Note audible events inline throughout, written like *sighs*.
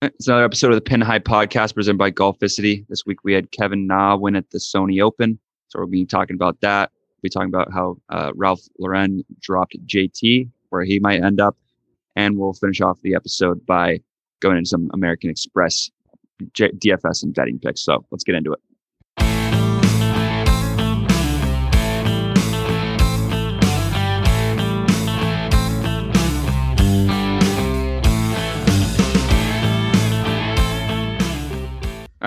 It's another episode of the Pin High Podcast presented by Golficity. This week we had Kevin Na win at the Sony Open. So we'll be talking about that. We'll be talking about how uh, Ralph Lauren dropped JT, where he might end up. And we'll finish off the episode by going into some American Express J- DFS and betting picks. So let's get into it.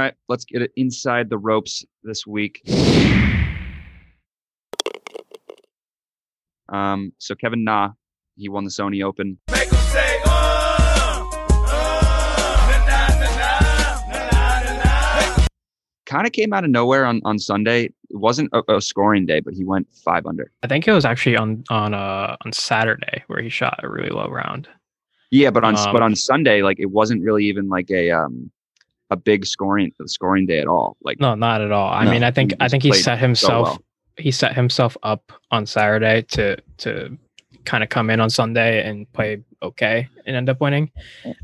All right, let's get it inside the ropes this week. Um, so Kevin Na, he won the Sony Open. Say, uh, uh. Kind of came out of nowhere on, on Sunday. It wasn't a, a scoring day, but he went five under. I think it was actually on on uh on Saturday where he shot a really low round. Yeah, but on Um, but on Sunday, like it wasn't really even like a um a big scoring scoring day at all. Like No, not at all. I No, mean, I think I think he set himself well. he set himself up on Saturday to to kind of come in on Sunday and play okay and end up winning.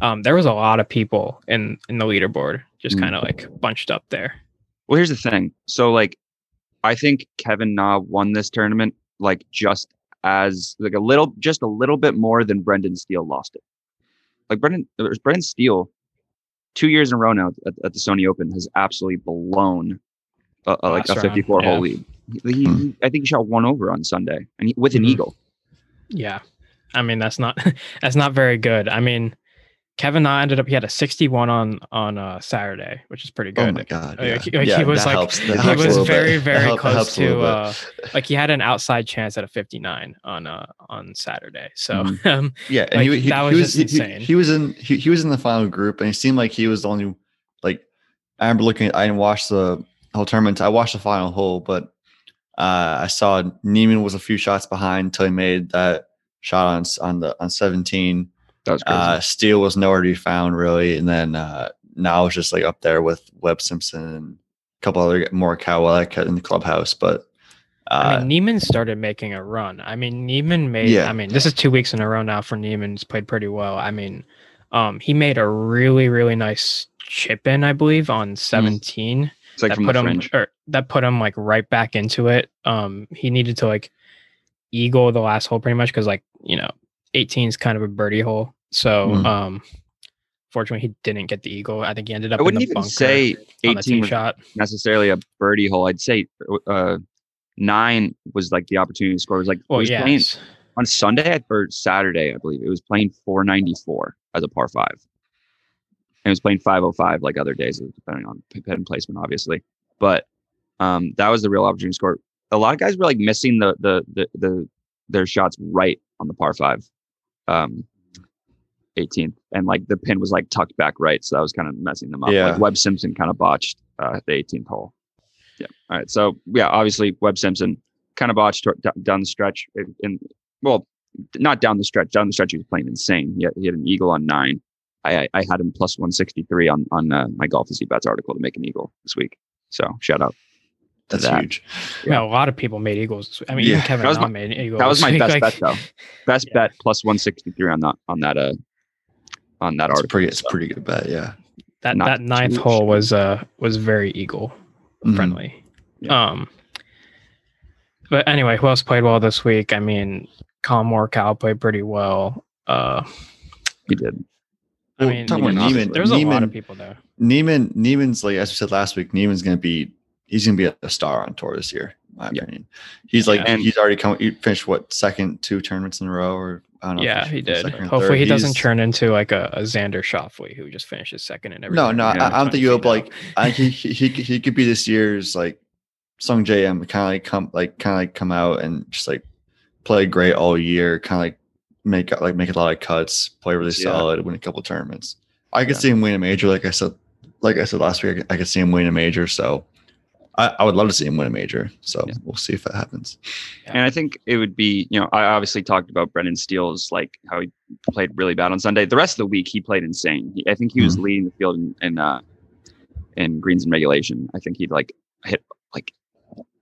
Um, there was a lot of people in in the leaderboard just Mm. kind of like bunched up there. Well, here's the thing. So, like, I think Kevin Na won this tournament like just as like a little, just a little bit more than Brendan Steele lost it. Like Brendan, there's Brendan Steele, two years in a row now at, at the Sony Open has absolutely blown a, a, like a Last round, 54 hole yeah. lead. He, he- Hmm. I think he shot one over on Sunday and he, with an Mhm. eagle. Yeah, I mean that's not *laughs* that's not very good. I mean, Kevin Na ended up he had a 61 on on uh, Saturday, which is pretty oh good. Oh my god! Like, yeah. Like, yeah he was like helps. he was very bit. very close to uh, like he had an outside chance at a 59 on uh, on Saturday. So mm-hmm. *laughs* um, yeah, and like, he, he, that was, he was insane. He, he, was in he, he was in the final group, and it seemed like he was the only like I remember looking. At, I didn't watch the whole tournament. I watched the final hole, but uh, I saw Niemann was a few shots behind until he made that shot on on the on 17 uh, Steele was nowhere to be found really, and then uh, now it's just like up there with Webb Simpson and a couple other more Kowalik in the clubhouse, but. I Uh, mean Niemann started making a run. I mean Niemann made Yeah. I mean this is two weeks in a row now for Niemann. He's played pretty well. I mean um he made a really really nice chip in I believe on 17. it's like that from put the him fringe. or that put him like right back into it. Um, he needed to like eagle the last hole pretty much because like you know 18 is kind of a birdie hole. So Mm. um, fortunately he didn't get the eagle. I think he ended up I wouldn't even say 18 was shot. necessarily a birdie hole. I'd say uh, nine was like the opportunity to score. It was like Well, was yeah, playing on Sunday or Saturday, I believe it was playing 494 as a par five. And it was playing 505 like other days, depending on pin placement, obviously. But um, that was the real opportunity to score. A lot of guys were like missing the the the, the their shots right on the par five, um, 18th, and like the pin was like tucked back right, so that was kind of messing them up. Yeah. Like Webb Simpson kind of botched uh, the 18th hole. Yeah. All right. So yeah, obviously Webb Simpson kind of botched tor- d- down the stretch. In, in well, not down the stretch. Down the stretch, he was playing insane. He had, he had an eagle on nine. I I, I had him plus one sixty three on on uh, my golf is bets article to make an eagle this week. So shout out. that's that. huge. Yeah, a lot of people made eagles. I mean, Yeah, even Kevin that was my- made eagles. That was my *laughs* Like, best bet though. Best Yeah. bet plus one sixty three on that on that uh on that It's article. pretty. It's So, a pretty good bet. Yeah. That not that ninth too hole was uh was very eagle Mhm. friendly. Yeah. Um, but anyway, who else played well this week? I mean, Collin Morikawa played pretty well. Uh, he did. I Well, mean, talking about Niemann- Niemann, there was a lot of people there. Niemann, Niemann's like as we said last week. Niemann's gonna be he's gonna be a star on tour this year, in my Yeah. opinion. He's like And- he's already come. He finished what second two tournaments in a row, or I don't know. Yeah, it's he did. Hopefully, third. he doesn't He's- turn into like a, a Xander Schauffele who just finishes second in every. No, no. I, I don't think you'll 20 like. I he, he he he could be this year's like Sungjae Im, kind of like come like kind of like come out and just like play great all year, kind of like make like make a lot of cuts, play really Yeah. solid, win a couple tournaments. I could Yeah. see him win a major, like I said, like I said last week. I could, I could see him win a major, so I, I would love to see him win a major. So Yeah. we'll see if that happens. And I think it would be, you know, I obviously talked about Brendan Steele's like how he played really bad on Sunday. The rest of the week he played insane. He, I think he was leading the field in in, uh, in greens and regulation. I think he'd like hit like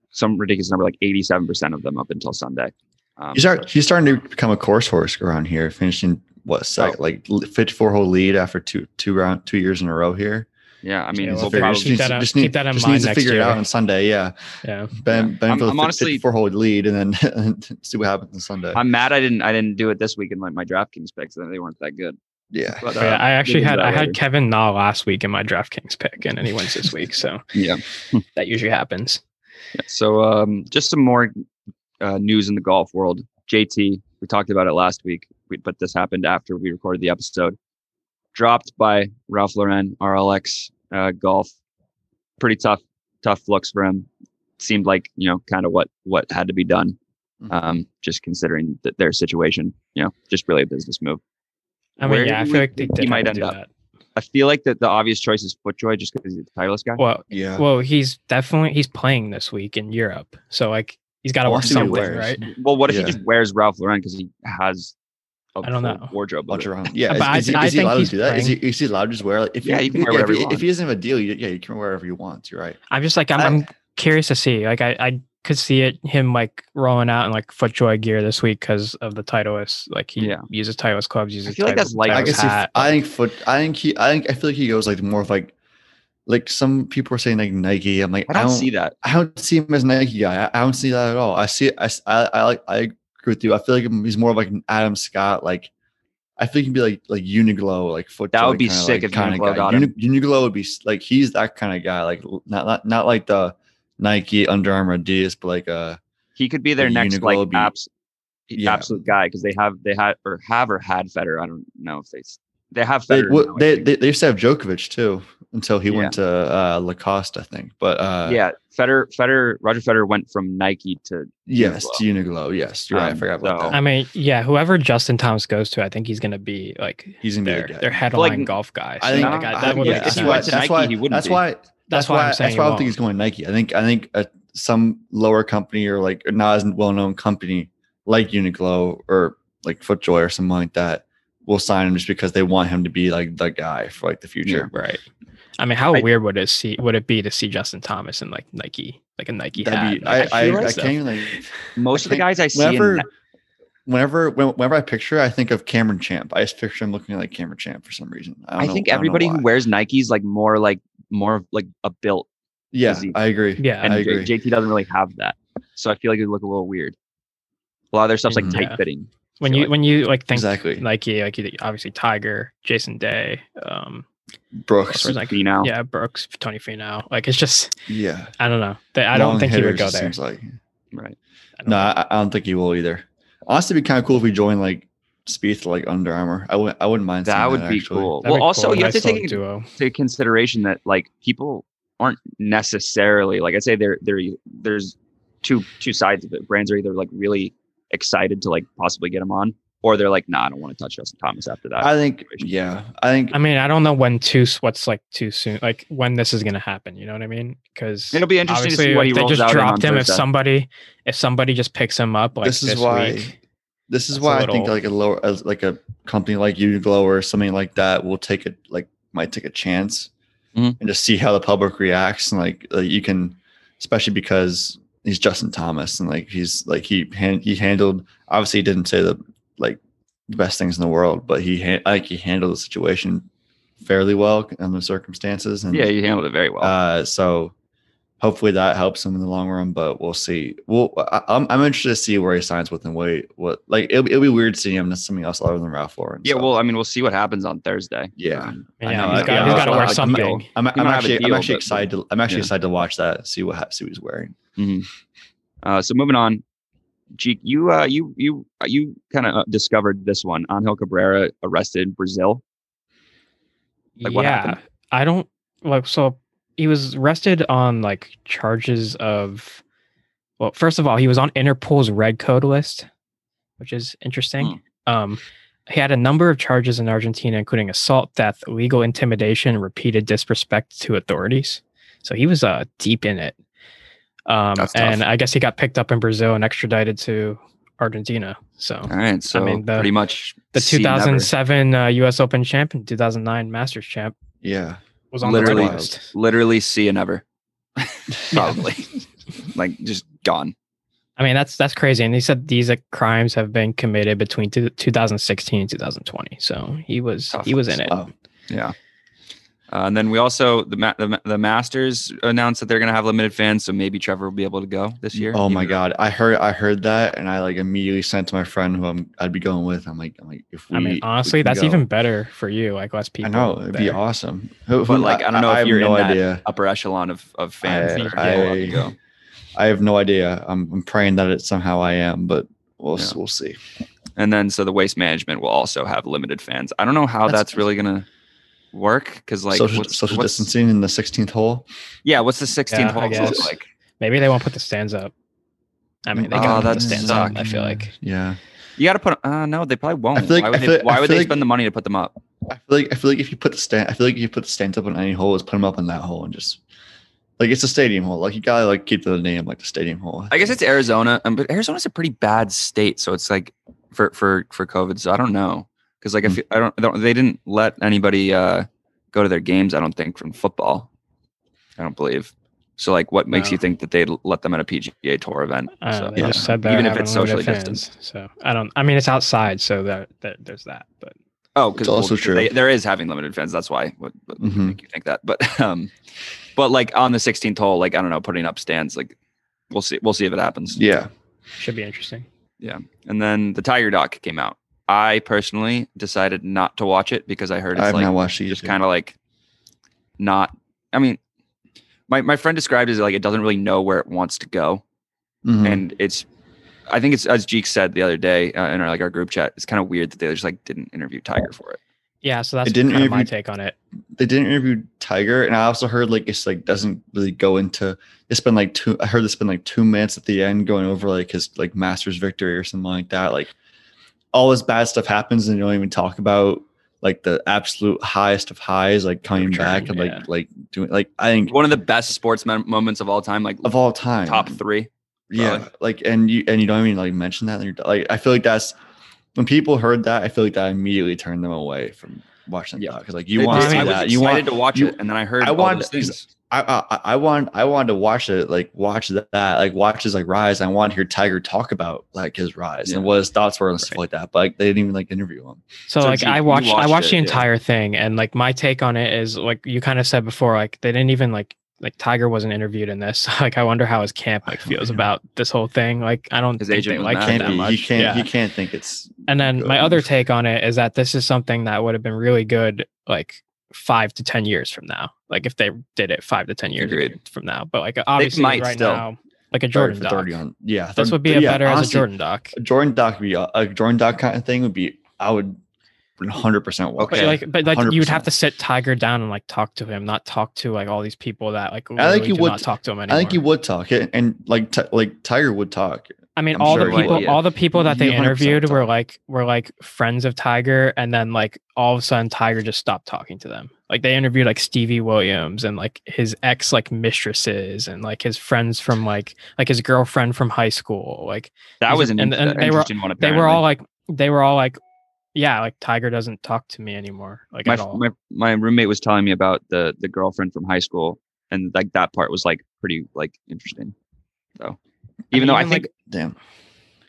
some ridiculous number, like eighty seven percent of them up until Sunday. Um, He's start, he's starting to become a course horse around here, finishing what sec, Oh. like 54 hole lead after two two round two years in a row here. Yeah, I mean, Yeah, we'll well, Figure- probably, just keep needs, that in- just keep that in just mind needs to next figure it out on Sunday. Yeah, Yeah. Ben Yeah. Ben I'm- for the I'm honestly- 54 hole lead, and then *laughs* see what happens on Sunday. I'm mad I didn't I didn't do it this week in like my DraftKings picks. They weren't that good. yeah, But, Oh, yeah, uh, I actually had I that had. Kevin Na last week in my DraftKings pick, and then he wins this week. So *laughs* Yeah. *laughs* that usually happens. Yeah, So um, just some more uh, news in the golf world. JT, we talked about it last week, but this happened after we recorded the episode. Dropped by Ralph Lauren RLX uh, Golf. Pretty tough, tough looks for him. Seemed like you know kind of what what had to be done. Mhm. Um, just considering that their situation, you know, just really a business move. I mean, Where yeah, I feel we like they he might end up? that. I feel like that the obvious choice is Footjoy just because he's the Titleist guy. Well, yeah. well, he's definitely he's playing this week in Europe, so like he's got to I work wanna see what he somewhere, wears. right? Well, what if Yeah. he just wears Ralph Lauren because he has a I don't know. wardrobe? of bunch it? around. Yeah, But is, I- is he, I is he think allowed to he's do that? Is he, playing- is he allowed to just wear? Like, if Yeah, you, he can wear whatever if, he if, if he doesn't have a deal, you, yeah, you can wear wherever you want. You're right. I'm just like I'm, I- I'm curious to see. Like I, I could see it him like rolling out in like FootJoy gear this week because of the Titleist. Like he Yeah. uses Titleist clubs, uses. I feel like that's Titleist- like- I Titleist guess if. I think foot. I think he. I think I feel like he goes like more of like, like some people are saying like Nike. I'm like I don't see that. I don't see him as Nike guy. I, I don't see that at all. I see. I like. I agree with you. I feel like he's more of like an Adam Scott. Like I think he'd be like like Uniqlo, like foot. That would be kinda, sick like, if kinda Uniqlo guy. got him. Uni- Uniqlo would be like he's that kind of guy. Like not not not like the Nike, Under Armour, Adidas, but like uh He could be their next Uniqlo like be- abs- Yeah. absolute guy because they have they had or have or had Federer. I don't know if they they have they Federer. well, now, they, they they used to have Djokovic too until he Yeah. went to uh, Lacoste, I think. But uh, yeah, Federer, Federer, Roger Federer went from Nike to yes, Uniqlo. to Uniqlo. Yes, you're right. I Um, forgot about so- that. I mean, yeah, whoever Justin Thomas goes to, I think he's gonna be like He's gonna be their the guy. their headline like, golf guy. I think, Nah, like, I- I that think- would yeah, make if he sense. went to that's Nike, why, he wouldn't That's be. why. That's, That's why. why I'm that's why I don't think he's going Nike. I think. I think uh, some lower company or like not as well known company like Uniqlo or like FootJoy or something like that will sign him just because they want him to be like the guy for like the future. Right. I mean, how I- weird would it see would it be to see Justin Thomas in like Nike, like a Nike hat? Be, Like, I, I, I, can't even like most of the can't- guys I see. whenever in, whenever when- whenever I picture, I think of Cameron Champ. I just picture him looking like Cameron Champ for some reason. I, don't I know- think I don't know everybody who wears Nikes like more like more of, like a built, yeah, physique. I agree. Yeah. and I J- agree. JT doesn't really have that. So I feel like it would look a little weird. A lot of their stuff's like Mhm. tight Yeah. fitting. when you like- when you like think Exactly. Nike, like obviously Tiger, Jason Day, um, Brooks. Where's like- you know, yeah, Brooks, Tony Finau. Like it's just Yeah. I don't know. They- I don't Long think he would go there. Seems like. right. I No, I, I don't think he will either. Honestly, it'd be kind of cool if we joined like Spieth like Under Armour. I would I wouldn't mind. That seeing would be actually. cool. that'd well, be also cool. you have to take into duo. into consideration that like people aren't necessarily like I say there there there's two two sides of it. Brands are either like really excited to like possibly get him on, or they're like, nah, I don't want to touch Justin Thomas after that. I think situation. yeah. I think I mean, I don't know when too what's like too soon, like when this is gonna happen. You know what I mean? Because It'll be interesting to see what he they rolls just out in dropped him. If somebody, if somebody just picks him up, like this is this why week, this is why I think like a lower like a company like Uniqlo or something like that will take it like might take a chance Mhm. and just see how the public reacts and like, like you can especially because he's Justin Thomas and like he's like he han- he handled obviously he didn't say the like the best things in the world but he ha- like he handled the situation fairly well in the circumstances and yeah, he handled it very well. uh, so hopefully that helps him in the long run, but we'll see. Well, I, I'm, I'm interested to see where he signs with and wait what like it'll, it'll be weird seeing him as something else other than Ralph Lauren. yeah, so, well, I mean, we'll see what happens on Thursday. Yeah. Um, I yeah, know, he's I- got, yeah, he's I- got to I- wear I- something. I'm, I'm might have a actually I'm deal, actually but- excited. To, I'm actually yeah. excited to watch that. See what ha- see what he's wearing. mhm. Uh, so moving on, Jeek, you uh, you you uh, you kind of uh, discovered this one. Angel Cabrera arrested in Brazil. Like, what yeah, happened? I don't like. So he was arrested on like charges of. Well, first of all, he was on Interpol's red code list, which is interesting. Hmm. Um, he had a number of charges in Argentina, including assault, theft, illegal intimidation, repeated disrespect to authorities. So he was uh, deep in it. Um, and I guess he got picked up in Brazil and extradited to Argentina. So All right, so I mean, the- pretty much the 2007 uh, U.S. Open champ and 2009 Masters champ Yeah, was on Literally. the list. literally see you never, *laughs* *laughs* probably, like just gone. I mean, that's that's crazy. And he said these uh, crimes have been committed between two, 2016 and 2020. So he was Tough. he was in it. Oh, Yeah. Uh, and then we also the, Ma- the the Masters announced that they're going to have limited fans, so maybe Trevor will be able to go this year. oh my god, I heard I heard that, and I like immediately sent to my friend who I'm I'd be going with. I'm like I'm like if we. I mean, we honestly, can that's go. even better for you. Like less people. I know it'd be awesome. Who- But like I don't know if have you're no in that idea. upper echelon of, of fans I- that are allowed to I- go. I have no idea. I'm I'm praying that it somehow I am, but we'll Yeah. we'll see. And then so the waste management will also have limited fans. I don't know how That's- that's, really gonna work because like social what's, social what's- distancing in the 16th hole. Yeah, what's the 16th Yeah, hole look like? Maybe they won't put the stands up. I mean, they Oh, got to put the stands sucks. up. I feel like. Yeah, You got to put. Uh, no, they probably won't. like- why would they, feel- why would feel they like- spend the money to put them up? I feel like I feel like if you put the stand, I feel like if you put the stands up on any hole, is put them up in that hole and just like it's a stadium hole. Like you gotta like keep the name like the stadium hole. I guess it's Arizona, um, but Arizona's a pretty bad state, so it's like for for for COVID. So I don't know because like I Hmm. feel, I don't, I don't they didn't let anybody uh go to their games. I don't think from football. I don't believe. So like, what makes you think that they'd let them at a PGA Tour event? Uh, So, they yeah. just said that Even if it's socially distanced. So I don't. I mean, it's outside, so that, that there's that. But Oh, because It's also true. there is having limited fans. That's why what, what would Mhm. make you think that. But *laughs* um, but like on the 16th hole, like I don't know, putting up stands, like we'll see. We'll see if it happens. yeah. should be interesting. Yeah, and then the Tiger doc came out. I personally decided not to watch it because I heard I it's have like not watched it. just kind of like not. I mean, my my friend described it as like it doesn't really know where it wants to go, Mhm. and it's. I think it's as Jeek said the other day uh, in our like our group chat. It's kind of weird that they just like didn't interview Tiger for it. Yeah, so that's didn't kind of my interview- take on it. they didn't interview Tiger, and I also heard like it's like doesn't really go into. It's been like two. I heard it's been like two minutes at the end going over like his like Masters victory or something like that. Like all this bad stuff happens, and you don't even talk about like the absolute highest of highs, like coming Return, back and like yeah. like doing like I think One of the best sports mem- moments of all time, like of all time, top three. Yeah, like and you and you don't even like mention that. And you're like, I feel like that's when people heard that. I feel like that immediately turned them away from watching Yeah. because like you They want to see I was that. You excited want to watch you- it, and then I heard I all wanted- those things. I, I I want I wanted to watch it like watch that like watch his like rise. I want to hear Tiger talk about like his rise Yeah. and what his thoughts were and stuff Right. like that. But like, they didn't even like interview him. So, So like Jeep, I you watched I watched watched it, the yeah. entire thing and like my take on it is like you kind of said before like they didn't even like like Tiger wasn't interviewed in this. *laughs* Like I wonder how his camp like *laughs* feels about this whole thing. Like I don't His think agent they like mad. him Can't that much. He can't. Yeah. He can't think it's. And then my other take on it is that this is something that would have been really good like five to ten years from now. Like if they did it five to ten years Agreed. from now. But like obviously might right still. now, like a 30 Jordan doc. 30 on. Yeah, This would be a yeah, better as a Jordan doc. A Jordan doc would be a, a Jordan doc kind of thing would be. I would 100 percent watch. But Okay. like, but like, you would have to sit Tiger down and like talk to him, not talk to like all these people that like. I think you would- not talk to him anymore. I think you would talk and, and like t- like Tiger would talk. I mean, I'm all sure the people, would, yeah. all the people that they You 100% interviewed were like were like friends of Tiger, and then like all of a sudden Tiger just stopped talking to them. Like they interviewed like Stevie Williams and like his ex like mistresses and like his friends from like like his girlfriend from high school. Like That was are- an and- in- and they were- interesting one. they were all like they were all like, yeah, like Tiger doesn't talk to me anymore. Like my, at all. my my roommate was telling me about the the girlfriend from high school, and like that part was like pretty like interesting. So even though I think like- damn,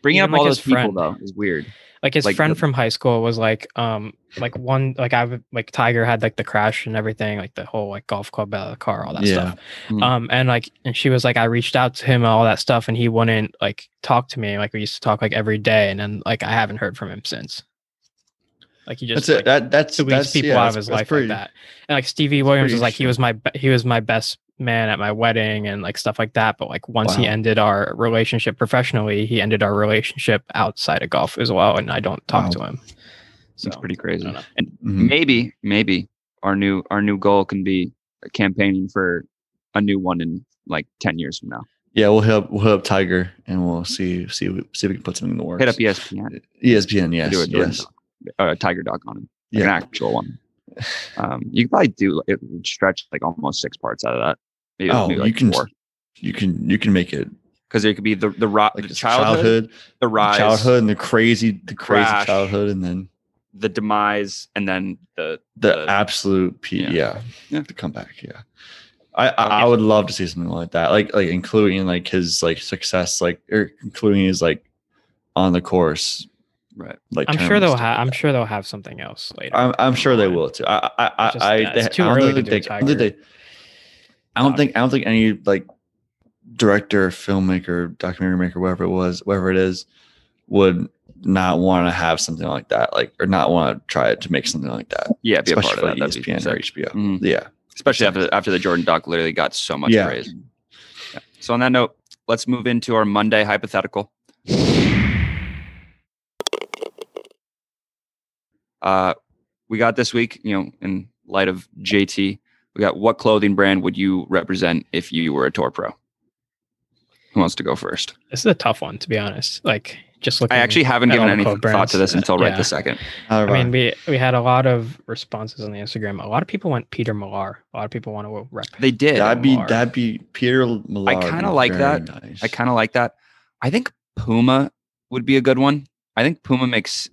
bringing up all like, those his people friend- though is weird. like his like friend the- from high school was like um like one like I would like Tiger had like the crash and everything like the whole like golf club out of the car all that Yeah. stuff Mm. um and like and she was like I reached out to him and all that stuff and he wouldn't like talk to me like we used to talk like every day and then like I haven't heard from him since like he just That's it. like, That that's deletes that's people yeah, out of his life pretty- like that and like Stevie Williams pretty was like he was my he was my best man at my wedding and like stuff like that but like once he ended our relationship professionally he ended our relationship outside of golf as well and I don't talk Wow. to him so It's pretty crazy. don't know. And Mhm. maybe maybe our new our new goal can be campaigning for a new one in like ten years from now. Yeah, we'll help. we'll help Tiger and we'll see see see if we can put something in the works. Hit up ESPN. ESPN. Yes, do a Jordan yes. doc, uh, Tiger dog on him, like Yeah. an actual one. *sighs* Um, you could probably do it stretch like almost six parts out of that. Maybe, Oh, maybe you can four. you can you can make it because it could be the the, ro- like the childhood, childhood, the rise, childhood, and the crazy the crazy Crash. childhood, and then the demise, and then the the The- absolute P. yeah. Yeah, Yeah. the comeback. Yeah. I, I I would love to see something like that, like like including like his like success, like or including his like on the course, Right. like. I'm sure they'll have. I'm sure they'll have something else later. I'm, I'm sure they will too. I I I, It's just- I, yeah, they- too I don't early think to they, do I don't think Tiger. I don't think I don't think any like director, filmmaker, documentary maker, whatever it was, whatever it is, would not want to have something like that, like or not want to try to make something like that, Yeah, be a part especially of that. for That'd be ESPN or. HBO. Mhm. Yeah, Especially after after the Jordan doc literally got so much Yeah. praise. Yeah. So on that note, let's move into our Monday hypothetical. Uh, we got this week, you know, in light of JT, we got what clothing brand would you represent if you were a tour pro? Who wants to go first? This is a tough one, to be honest. Like just looking. I actually haven't given any thought club to this until right yeah. this second. How I mean, we we had a lot of responses on the Instagram. A lot of people went Peter Millar. A lot of people want to rep. They did. that'd be that'd be Peter Millar. I kinda like that. Nice. I kind of like that. I think Puma would be a good one. I think Puma makes.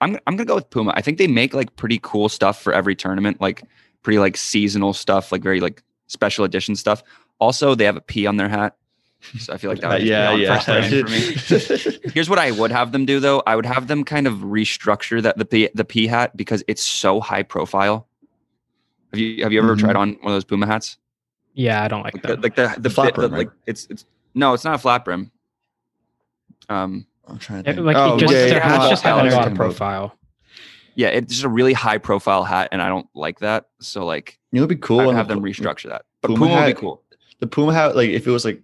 I'm I'm gonna go with Puma. I think they make like pretty cool stuff for every tournament, like pretty like seasonal stuff, like very like special edition stuff. Also, they have a P on their hat, so I feel like that. Uh, Would *laughs* just be yeah, on yeah. first for me. *laughs* Here's what I would have them do though. I would have them kind of restructure that the P the P hat because it's so high profile. Have you have you ever Mhm. tried on one of those Puma hats? Yeah, I don't like Like the that. like the, the, flat bit- the- brim, like it's it's no, it's not a flat brim. Um, I'm trying to It- like Oh, it just, yeah, their yeah, hats yeah. just have Yeah, a yeah. lot of profile. yeah, it's just a really high profile hat, and I don't like that. So like, You know, it'd be cool. I'd have them restructure that. But Puma Puma, would be cool. The Puma hat, like if it was like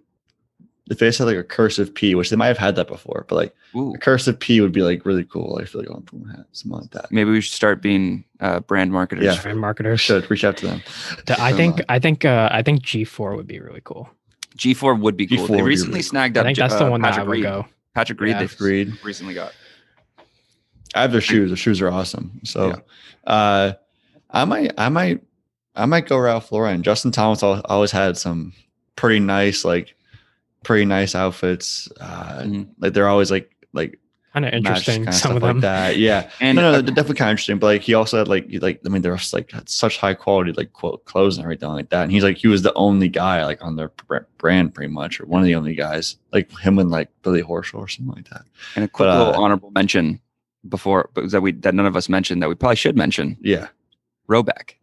if they had like a cursive P, which they might have had that before, but like Ooh, a cursive P would be like really cool. I feel like on a Puma hat, something like that. maybe we should start being uh, brand marketers. Yeah. Brand marketers. Should reach out to them. The- I So, think uh, I think uh, I think G/FORE would be really cool. G/FORE would be cool. G/FORE they recently really snagged I up. think J- that's the uh, one that I Patrick would Reed. go. Patrick Reed. Yeah. They Agreed. recently got. I have their shoes. Their shoes are awesome. So, Yeah. uh, I might, I might, I might go Ralph Lauren. Justin Thomas always had some pretty nice, like, pretty nice outfits. Uh, Mhm. Like they're always like, like Kind of interesting. kinda Some of them. like that. Yeah. *laughs* And no, no, uh, definitely kind of interesting. But like he also had like, like I mean, they're just, like had such high quality like quote clothes and everything like that. And he's like, he was the only guy like on their brand pretty much, or one of the only guys, like him and like Billy Horschel or something like that. and a quick but, little uh, honorable mention before, but that we that none of us mentioned that we probably should mention. Yeah. Rhoback.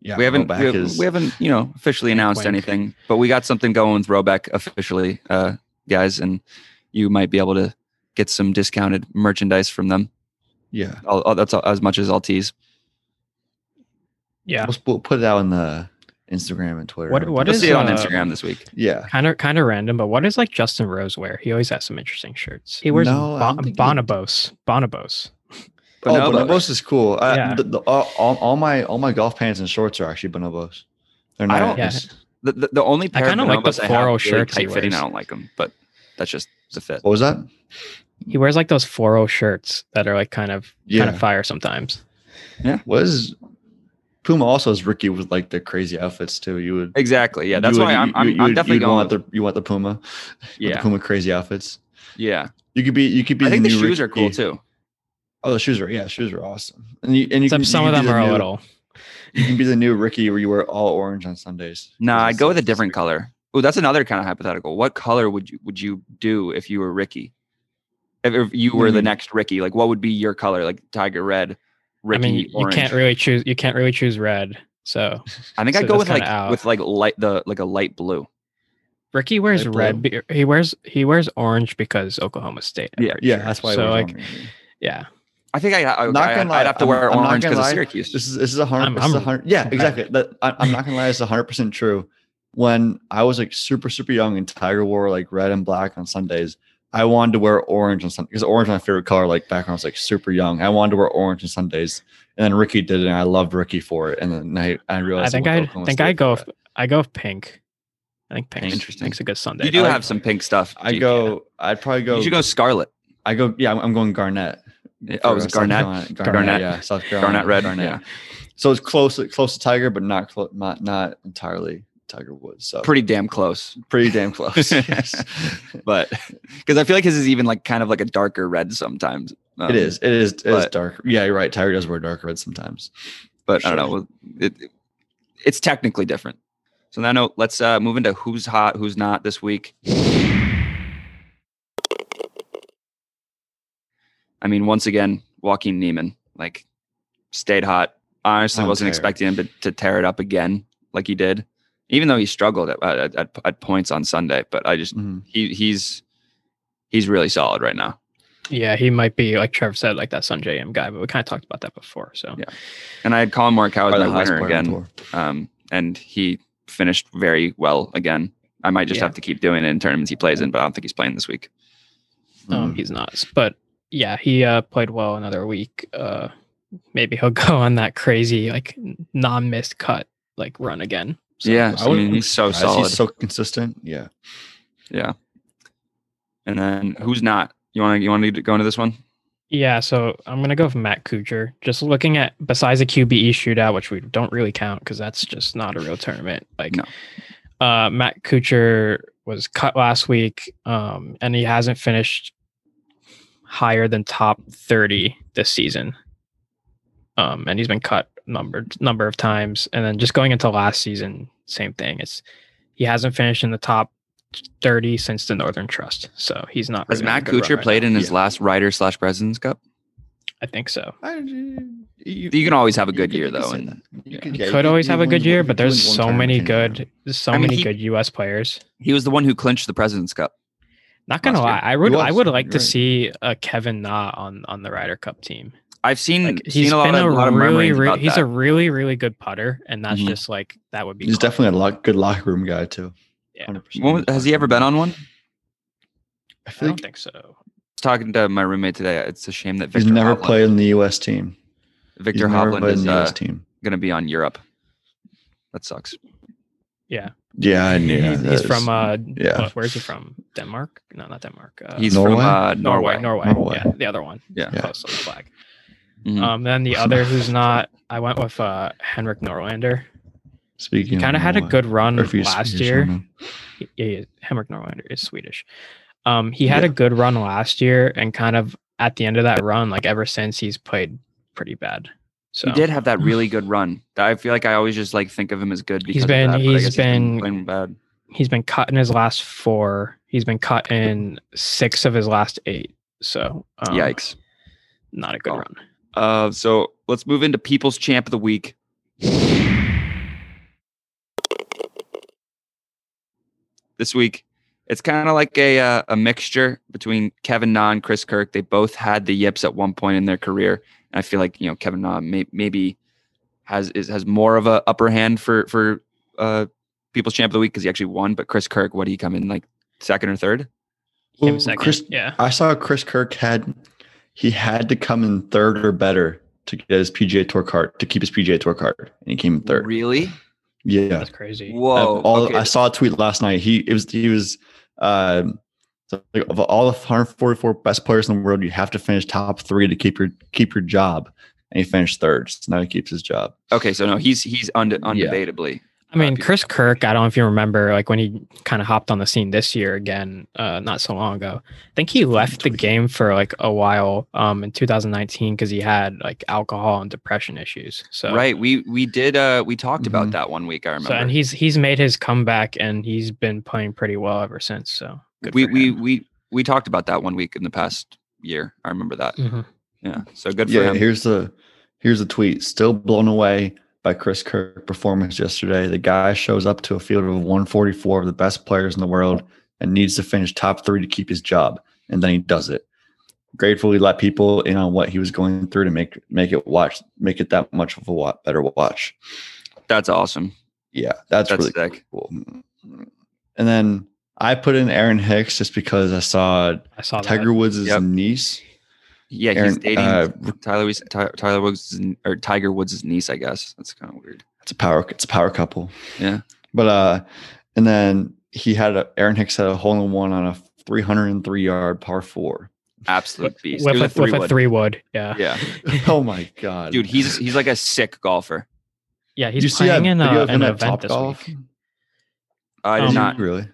Yeah. we haven't we, have, is- we haven't you know officially announced wink. anything, but we got something going with Rhoback officially, uh, guys, and you might be able to get some discounted merchandise from them. yeah. I'll, I'll- that's all, as much as I'll tease. Yeah. We'll, we'll put it out on the Instagram and Twitter. What- what You'll is, see it on uh, Instagram this week. Yeah. Kind of kind of random, but what does like Justin Rose wear? He always has some interesting shirts. He wears No, bon- think he- Bonobos. Bonobos. Oh, bonobos is cool. Uh, Yeah. the, the, all, all, all my all my golf pants and shorts are actually bonobos. They're I not. don't- Yeah. The, the, the only pair kinda like the I floral really shirts he tight fitting. I don't like them, but that's just the fit. What was that? He wears like those 40 shirts that are like kind of kind of fire sometimes. Yeah. Was Puma also is Rickie with like the crazy outfits too. You would Exactly. Yeah, that's you why would- I'm you- I'm, you I'm would- definitely you'd going. want with- the you want the Puma. with the yeah, Puma crazy outfits. yeah. You could be you could be. I think the new shoes are cool too. Oh, the shoes are yeah, shoes are awesome. And you and you Except can, some you of them the are a little. You can be the new Rickie where you wear all orange on Sundays. Nah, I'd go with a different color. Oh, that's another kind of hypothetical. What color would you would you do if you were Rickie? If, if you What do were the mm-hmm. next Rickie, like what would be your color? Like tiger red, Rickie I mean, orange. you can't really choose. You can't really choose red. So I think so I'd go with like out. with like light the like a light blue. Rickie wears Light red. blue. He wears he wears orange because Oklahoma State. I'm Yeah, Yeah, sure. that's why. So like, orange. yeah, I think I, I, Not gonna I'd lie, have to I'm- wear I'm orange gonna because of. Syracuse. This is this is a hundred. I'm- This is a I'm- hundred. Yeah, okay. exactly. *laughs* That I, I'm not gonna lie. It's a hundred percent true. When I was like super super young and Tiger wore like red and black on Sundays, I wanted to wear orange on Sunday because orange is my favorite color. Like back when I was like super young, I wanted to wear orange on Sundays, and then Rickie did it, and I loved Rickie for it. And then I I realized I think I think I go. for I go pink. I think pink. Interesting. Pink's a good Sunday. you do I- have some pink stuff. I Jake, go. I'd probably go. You should go scarlet. I go. Yeah, I'm, I'm going garnet. Oh, for is it South Garnett? Carolina- Garnett. Yeah, South Carolina. Garnet red. Garnett. Yeah, So it's close, close to Tiger, but not close, not not entirely Tiger Woods. So pretty damn close. pretty damn close. *laughs* yes. But because I feel like his is even like kind of like a darker red sometimes. Um, it is. It is. It is dark. Yeah, you're right. Tiger does wear dark red sometimes. but I don't know. It, it- it's technically different. So now, no, let's uh, move into who's hot, who's not this week. I mean, once again, Joaquin Niemann like stayed hot. Honestly, On wasn't tear. expecting him to, to tear it up again like he did, even though he struggled at, at, at, at points on Sunday. But I just Mhm. he he's he's really solid right now. Yeah, he might be like Trevor said, like that Sungjae Im guy, but we kind of talked about that before. So Yeah. And I had Collin Morikawa as Probably my winner again, um, and he finished very well again. I might just Yeah. have to keep doing it in tournaments he plays in, but I don't think he's playing this week. um, Mhm. he's not. But yeah, he uh, played well another week. Uh, maybe he'll *laughs* go on that crazy like non-missed cut like run again. So, yeah, I, wouldn't mean he's so solid. He's so consistent. Yeah. yeah. And then who's not? You want to you want to go into this one? Yeah, so I'm gonna go with Matt Kuchar. Just looking at besides the QBE shootout, which we don't really count because that's just not a real tournament. Like, No. uh, Matt Kuchar was cut last week, um, and he hasn't finished higher than top 30 this season. Um, and he's been cut numbered number of times, and then just going into last season, same thing. It's he hasn't finished in the top 30 since the Northern Trust, so he's not. Has really Matt Kuchar right played now. in his Yeah. last Ryder slash Presidents Cup? I think so. You can always have a good year though, and You could always have a good year, but there's so many good, so I mean, many he- good U.S. players. he was the one who clinched the Presidents Cup. Not gonna last year. lie, I would, I would like you're to see a Kevin Na on on the Ryder Cup team. I've seen Like seen he's a lot, been of, a a lot of really, murmurings really, he's that. a really, really good putter, and that's Mhm. just like that would be. He's clutch. definitely a lock, good locker room guy too. Yeah. 100%. When was- has he ever been on one? I I don't like think so. I was talking to my roommate today. It's a shame that he's Viktor never Hovland, played in the U.S. team. Viktor he's Hovland is uh, team. going to be on Europe. That sucks. Yeah, Yeah, I knew. he's, he's from. uh yeah. what- where's he from? Denmark? No, not Denmark. Uh, He's Norway? from uh, Norway. Norway. Norway. Norway. Yeah, the other one. Yeah. Yeah. Close on the flag. Mhm. Um, then the other who's *laughs* not, I went with uh Henrik Norlander. Speaking, He kind of had a good run or if he's last Swedish, year. don't yeah, yeah, Henrik Norlander is Swedish. Um, he had Yeah. a good run last year, and kind of at the end of that run, like ever since, he's played pretty bad. So He did have that really good run. I feel like I always just like think of him as good because He's of been- that, but I he's guess been- playing bad. he's been cut in his last four. He's been cut in six of his last eight. So um, Yikes. not a good Oh. run. Uh, so let's move into People's Champ of the Week. This week, it's kind of like a uh, a mixture between Kevin Na and Chris Kirk. They both had the yips at one point in their career, and I feel like you know Kevin Na may, maybe has is, has more of a upper hand for for uh, People's Champ of the Week because he actually won. But Chris Kirk, what did he come in like second or third? Well, second. Chris- yeah. I saw Chris Kirk had he had to come in third or better to get his PGA Tour card to keep his PGA Tour card, and he came in third. Really? Yeah, That's crazy. Whoa! Of all, okay. I saw a tweet last night. He it was he was um, so, like, of all the 144 best players in the world, you have to finish top three to keep your keep your job, and he finished third. So now he keeps his job. Okay, so no, he's he's unde- undebatably. I mean, Chris Kirk, I don't know if you remember, like when he kind of hopped on the scene this year again, uh, not so long ago. I think he left the game for like a while um, in 2019 because he had like alcohol and depression issues. So Right. We we did uh we talked about Mhm. that one week. I remember. So and he's he's made his comeback and he's been playing pretty well ever since. So good we for we him. we we talked about that one week in the past year. I remember that. Mhm. Yeah. So good for Yeah, him. here's the here's the tweet. Still blown away by Chris Kirk performance yesterday. The guy shows up to a field of 144 of the best players in the world and needs to finish top three to keep his job, and then he does it. Gratefully let people in on what he was going through to make make it watch make it that much of a wa- better watch. That's awesome. Yeah, that's, That's really sick. cool. And then I put in Aaron Hicks just because I saw I saw Tiger that. Woods' Yep. niece. Yeah, he's dating uh, Tyler Woods- Ty- Tyler Woods or Tiger Woods' niece, I guess. That's kind of weird. It's a power. It's a power couple. Yeah. But uh, and then he had a Aaron Hicks had a hole in one on a 303 yard par four. Absolute beast. with, It was a, with a three wood. Yeah. Yeah. *laughs* oh my god, Dude, he's he's like a sick golfer. Yeah, he's you playing in a, of an event this Topgolf? week. I did Um, not. really.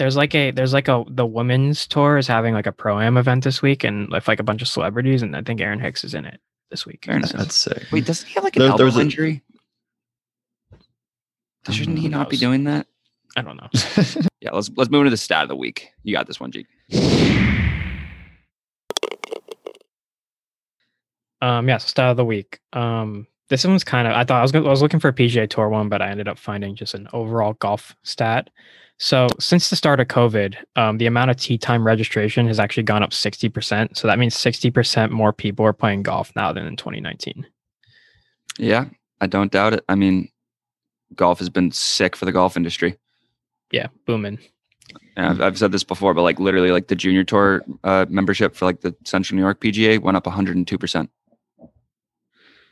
There's like a there's like a the women's tour is having like a pro am event this week and with like a bunch of celebrities and I think Aaron Hicks is in it this week. Aaron nice. So- That's sick. Wait, doesn't he have like an There- elbow there was a- injury? Shouldn't he not be doing that? I don't know. *laughs* Yeah, let's let's move into the stat of the week. You got this one, G. Um, yeah, so style of the week. Um, this one's kind of I thought I was gonna, I was looking for a PGA Tour one, but I ended up finding just an overall golf stat. So since the start of COVID, um, the amount of tee time registration has actually gone up sixty percent. So that means sixty percent more people are playing golf now than in 2019. Yeah, I don't doubt it. I mean, golf has been sick for the golf industry. Yeah, booming. And I've, I've said this before, but like literally, like the junior tour uh, membership for like the Central New York PGA went up 102 percent,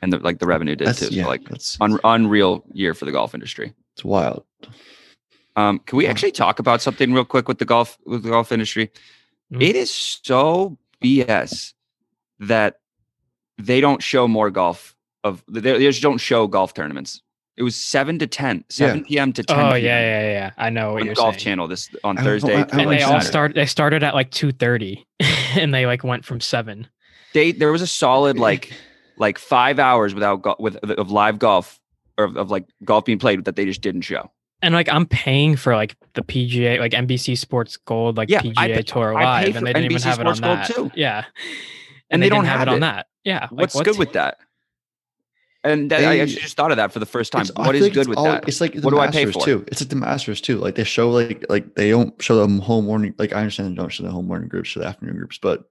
and the, like the revenue did That's too. So, like that's un- unreal year for the golf industry. it's wild. Um, can we actually talk about something real quick with the golf with the golf industry? Mhm. It is so BS that they don't show more golf of they, they just don't show golf tournaments. It was seven to 10, 7 p.m. to 10 Oh p.m. yeah, yeah, yeah. I know what on you're Golf saying. Channel this on I Thursday. I- I through, And like, they all Saturday. start. They started at like two thirty, *laughs* and they like went from seven. They there was a solid *laughs* like like five hours without go- with of live golf or of, of like golf being played that they just didn't show. And like I'm paying for like the PGA, like NBC Sports Gold, like Yeah, PGA I Tour I Live, and they didn't even NBC have it on Sports Gold that. too. Yeah, And, they, don't didn't have, it on that. Yeah, like, What's what- good with that? And that, I actually just thought of that for the first time. It's- I What feel is like good with all- that? It's like the What do I pay for? too. It's like the Masters too. Like they show like like they don't show them whole morning. Like I understand they don't show the whole morning groups, show the afternoon groups, but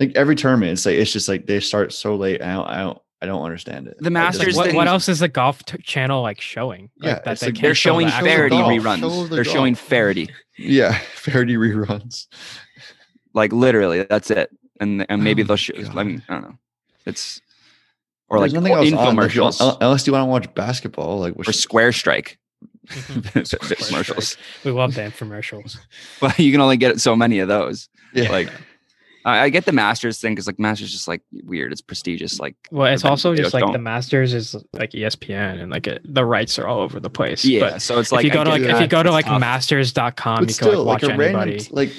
like every tournament, it's like it's just like they start so late. I don't I don't I don't understand it. The I just- Masters what, what else is the golf t- channel like showing? Like, Yeah, that it's they like, they're show showing the actual Feherty golf. Show reruns. the They're showing golf. Feherty. Yeah, *laughs* Feherty reruns. Like literally, that's it. And and maybe Oh they'll my show. I mean, I don't know. It's or There's like nothing or else on, don't- infomercials unless you want to watch basketball. Like which or Square Strike Mhm. *laughs* Square commercials. We love the infomercials. *laughs* But you can only get so many of those. yeah, Like I, I get the Masters thing because like Masters is just like weird. It's prestigious. Like Well, it's also just like the don't- Masters is like ESPN, and like it, the rights are all over the place. yeah. but so it's like if you go I to get like if you go to like tough. masters.com, but you can still, like like watch a anybody. random like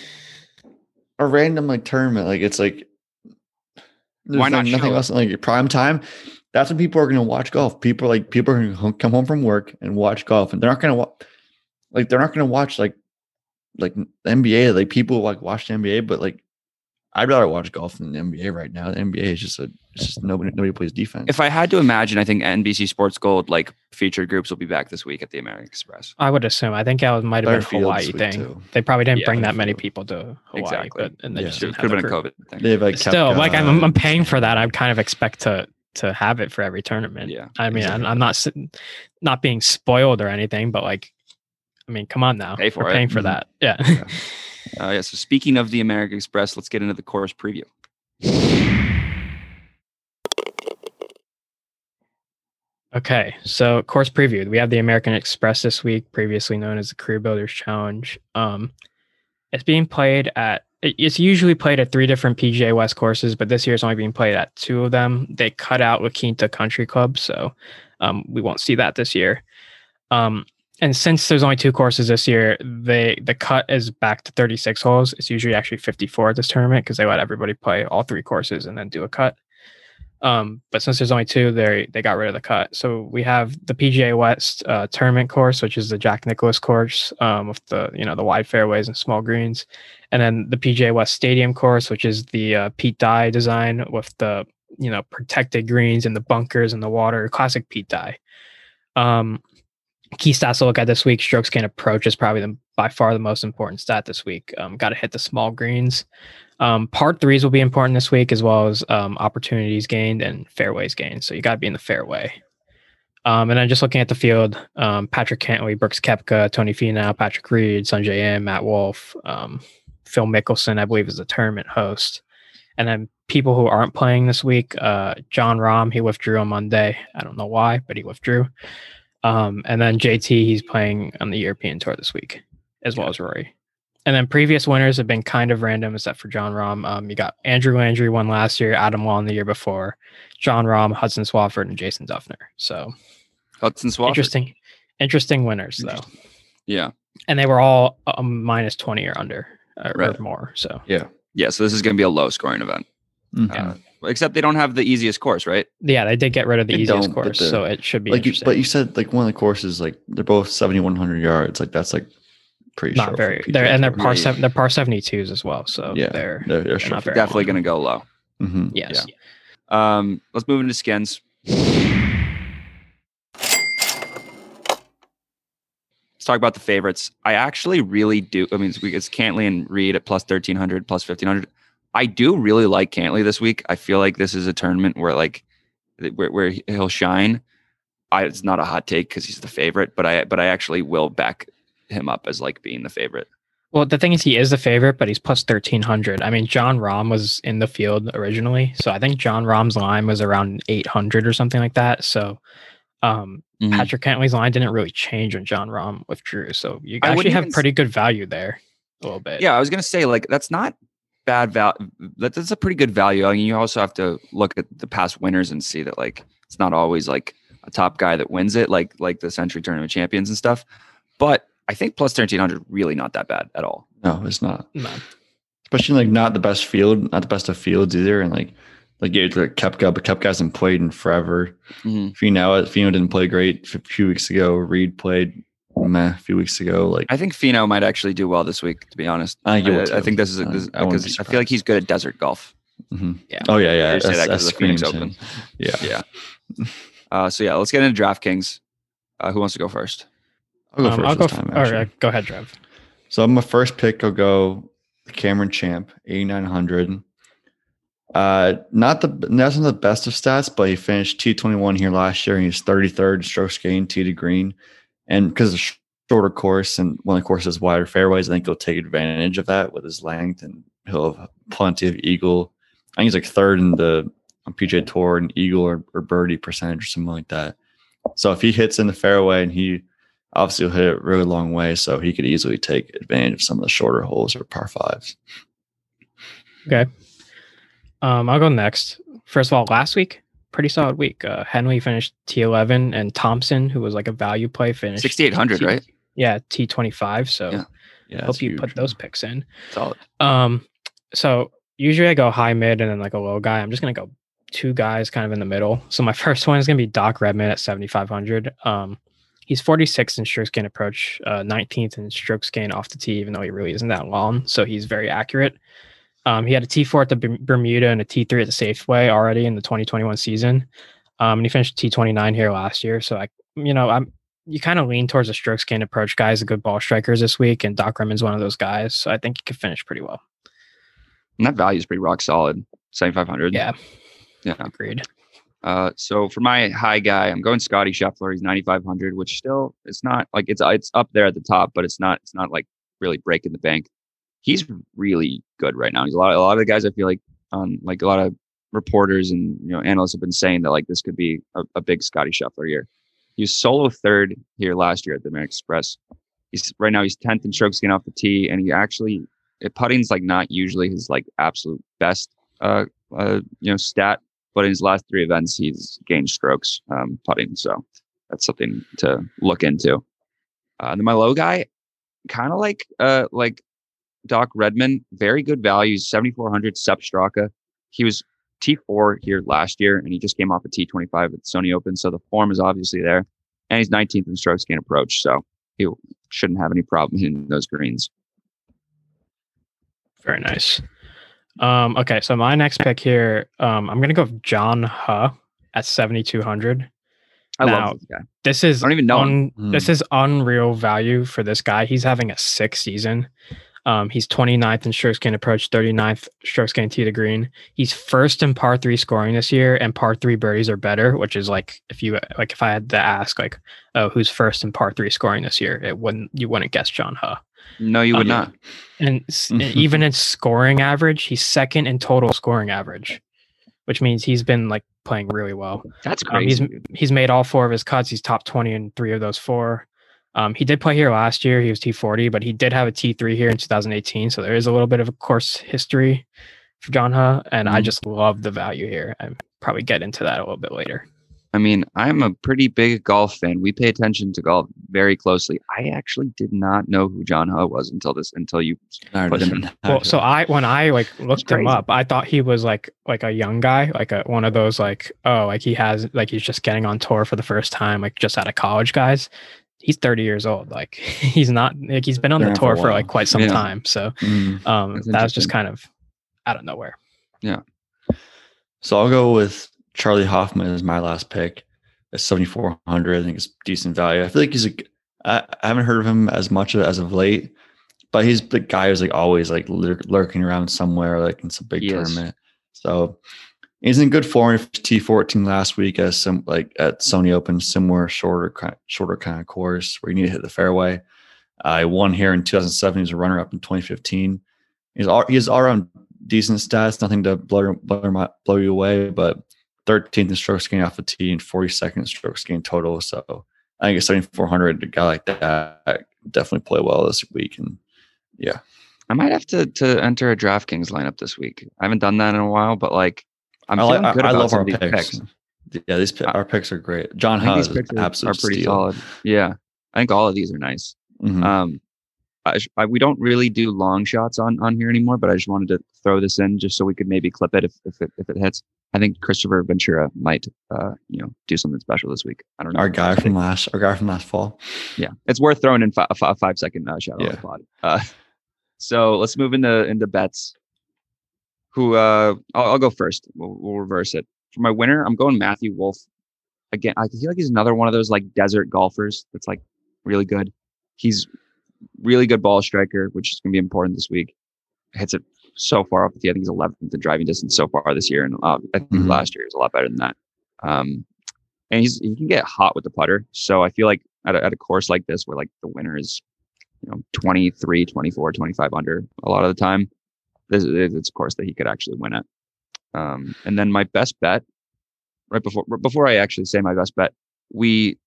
a random like tournament. Like it's like there's Why not like nothing show it? else like prime time. That's when people are going to watch golf. People are like people are going to come home from work and watch golf, and they're not going to watch like they're not going to watch like like NBA. Like people like watch the NBA, but like I'd rather watch golf than the NBA right now. The NBA is just a it's just nobody nobody plays defense. If I had to imagine, I think NBC Sports Gold like featured groups will be back this week at the American Express. I would assume. I think that might have been a Hawaii thing. too. They probably didn't Yeah, bring that many people to Hawaii, Exactly. but and they yeah. just could have have been a crew. COVID thing. They've like Still, kept, like uh, I'm, I'm paying for that. I kind of expect to to have it for every tournament. Yeah, I mean, exactly. I'm, I'm not not being spoiled or anything, but like, I mean, come on now, Pay for We're it. paying for Mhm. that. Yeah. Yeah. *laughs* Uh, yeah. So speaking of the American Express, let's get into the course preview. Okay, so course preview. We have the American Express this week, previously known as the Career Builders Challenge. Um, it's being played at. It's usually played at three different PGA West courses, but this year it's only being played at two of them. They cut out La Quinta Country Club, so um, we won't see that this year. Um, and since there's only two courses this year, they the cut is back to 36 holes. It's usually actually 54 at this tournament because they let everybody play all three courses and then do a cut. Um, but since there's only two, they they got rid of the cut. So we have the PGA West uh, tournament course, which is the Jack Nicklaus course um, with the you know the wide fairways and small greens, and then the PGA West Stadium course, which is the uh, Pete Dye design with the you know protected greens and the bunkers and the water, classic Pete Dye. Um, key stats to look at this week: strokes gained approach is probably the, by far the most important stat this week. Um, got to hit the small greens. Um, par threes will be important this week, as well as um, opportunities gained and fairways gained. So you got to be in the fairway. Um, and then just looking at the field, um, Patrick Cantlay, Brooks Koepka, Tony Finau, Patrick Reed, Sungjae Im, Matt Wolff, um, Phil Mickelson, I believe, is the tournament host. And then people who aren't playing this week, uh, Jon Rahm, he withdrew on Monday. I don't know why, but he withdrew. Um, and then JT, he's playing on the European Tour this week, as well as Rory. And then previous winners have been kind of random, except for Jon Rahm. Um, you got Andrew Landry won last year, Adam Long the year before, Jon Rahm, Hudson Swafford, and Jason Dufner. So Hudson Swafford. interesting, interesting winners though, Yeah. and they were all um, minus twenty or under uh, or Right. more. So Yeah. Yeah. So this is going to be a low scoring event. Mm-hmm. Uh, Except they don't have the easiest course, right? Yeah, they did get rid of the They easiest course, so it should be like you, but you said like one of the courses like they're both 7100 yards like that's like pretty not very. PGA They're and they're par Yeah, seven. They're par seventy twos as well. So yeah they're they're, they're short not very Definitely going to go low. Mhm. yes. Um, let's move into skins. Let's talk about the favorites. I actually really do. I mean, it's, it's Cantlay and Reed at plus 1300, plus 1500. I do really like Cantlay this week. I feel like this is a tournament where like where, where he'll shine. I, it's not a hot take because he's the favorite, but I but I actually will back him up as like being the favorite. Well, the thing is, he is the favorite, but he's plus thirteen hundred. I mean, Jon Rahm was in the field originally, so I think Jon Rahm's line was around eight hundred or something like that. So, um, Mhm. Patrick Cantlay's line didn't really change when Jon Rahm withdrew. So you actually have pretty good value there, a little bit. Yeah, I was gonna say like that's not bad value. That's a pretty good value. I mean, you also have to look at the past winners and see that like it's not always like a top guy that wins it, like like the Sentry Tournament champions and stuff. But I think plus thirteen hundred really not that bad at all. no it's not No. especially like not the best field not the best of fields either and like like yeah, like Koepka, but Koepka hasn't played in forever. Mhm. Finau, Finau didn't play great a few weeks ago. Reed played meh a few weeks ago. Like I think Finau might actually do well this week. To be honest, I think he will I, I think this is, I- this, I because I feel like he's good at desert golf. mhm. Yeah. Oh yeah, yeah. I say that 'cause that's- the Phoenix that's Open. Yeah. Yeah. Uh, so yeah, let's get into DraftKings. Uh, who wants to go first? I'll go Um, first I'll go. this f- time. or, actually. uh, go ahead, Trev. So my first pick will go Cameron Champ, 8,900. Uh, not the that's not the best of stats, but he finished T21 here last year and he's 33rd strokes gained tee to green. And because of sh- shorter course and one of the courses wider fairways, I think he'll take advantage of that with his length and he'll have plenty of eagle. I think he's like third in the on PJ Tour and eagle or, or birdie percentage or something like that. So if he hits in the fairway and he obviously will hit it really long way, so he could easily take advantage of some of the shorter holes or par fives. Okay. Um, I'll go next. First of all, last week, pretty solid week. Uh, Henley finished T11, and Thompson, who was like a value play, finished 6,800, T- right? Yeah, T25. So Yeah. Yeah, hope you huge, put those picks in. Solid. Um, so usually I go high mid and then like a low guy. I'm just gonna go two guys kind of in the middle. So my *laughs* first one is gonna be Doc Redman at 7,500. Um, he's 46 in strokes gain approach, uh, 19th in strokes gain off the tee, even though he really isn't that long. So he's very accurate. Um, he had a T4 at the Berm- Bermuda and a T3 at the Safeway already in the 2021 season. Um, and he finished T29 here last year. So I, you know, I'm you kind of lean towards a strokes gain approach guys, the good ball strikers this week, and Doc Redman's one of those guys. So I think he could finish pretty well. And that value is pretty rock solid. 7,500. Yeah, Yeah. agreed. Uh, so for my high guy, I'm going Scotty Scheffler. He's 9,500, which still it's not like it's it's up there at the top, but it's not it's not like really breaking the bank. He's really good right now. He's a lot a lot of the guys I feel like on like a lot of reporters and you know analysts have been saying that like this could be a, a big Scotty Scheffler year. He was solo third here last year at the American Express. He's right now he's 10th in strokes gain off the tee, and he actually putting's like not usually his like absolute best uh, uh you know stat but in his last three events, he's gained strokes um, putting. So that's something to look into. Uh, and then my low guy, kind of like uh, like Doc Redman, very good values, 7,400 Sepp Straka. He was T4 here last year, and he just came off a T25 at the Sony Open. So the form is obviously there. And he's 19th in strokes gain approach. So he shouldn't have any problem hitting those greens. Very nice. Um, okay, so my next pick here, um, I'm gonna go with John Huh at 7,200. I Now, love this guy. This is I don't even know him. un- this is unreal value for this guy. He's having a sick season. Um, he's 29th in strokes gain approach, 39th strokes gain tee to green. He's first in par three scoring this year, and par three birdies are better, which is like if you like if I had to ask like, oh, who's first in par three scoring this year, it wouldn't you wouldn't guess John Huh. No, you would yeah. not. *laughs* And even in scoring average, he's second in total scoring average, which means he's been like playing really well. That's Um, he's he's made all four of his cuts. He's top 20 in three of those four. Um, he did play here last year. He was T40, but he did have a T3 here in 2018. So there is a little bit of a course history for John Huh. And I Mhm. just love the value here. I probably get into that a little bit later. I mean, I'm a pretty big golf fan. We pay attention to golf very closely. I actually did not know who John Huh was until this until you Neither Put him- neither Well, so I when I like looked him up, I thought he was like like a young guy, like a one of those like oh like he has like he's just getting on tour for the first time, like just out of college guys. He's 30 years old. Like *laughs* he's not like he's been on the around for tour for, like quite some Yeah. time. So Mm. um that was just kind of out of nowhere. Yeah. So I'll go with Charley Hoffman as my last pick at 7,400. I think it's decent value. I feel like he's a, I, I haven't heard of him as much as of late, but he's the guy who's like always like lurking around somewhere, like in some big He is. tournament. So he's in good form. T14 last week as some like at Sony Open, similar shorter, shorter kind of course where you need to hit the fairway. I won here in 2007. He was a runner up in 2015. He's all, he has around decent stats, nothing to blow, blow, blow you away, but 13th in strokes gained off the tee and 42nd in strokes gained total. So I think a 7,400 a guy like that definitely play well this week. And yeah, I might have to to enter a DraftKings lineup this week. I haven't done that in a while, but like I'm I, feeling like, good I, I love our picks. picks. Yeah, these our picks are great. John I these picks are, are pretty steal. solid. Yeah, I think all of these are nice. Mhm. Um, I, I, we don't really do long shots on on here anymore, but I just wanted to throw this in just so we could maybe clip it if if it, if it hits. I think Kristoffer Ventura might, uh, you know, do something special this week. I don't know. our guy from last, our guy from last fall. yeah, it's worth throwing in fi- a five second uh, shout out Yeah. pod. Uh, so let's move into into bets. Who uh, I'll, I'll go first. We'll, we'll reverse it for my winner. I'm going Matthew Wolff. Again, I feel like he's another one of those like desert golfers that's like really good. He's really good ball striker, which is going to be important this week. Hits it so far off the tee. I think he's 11th in driving distance so far this year, and uh, I think Mhm. last year he was a lot better than that. Um, and he's he can get hot with the putter. So I feel like at a, at a course like this, where like the winner is, you know, 23, 24, 25 under a lot of the time, it's a course that he could actually win it. Um, and then my best bet, right before before I actually say my best bet, we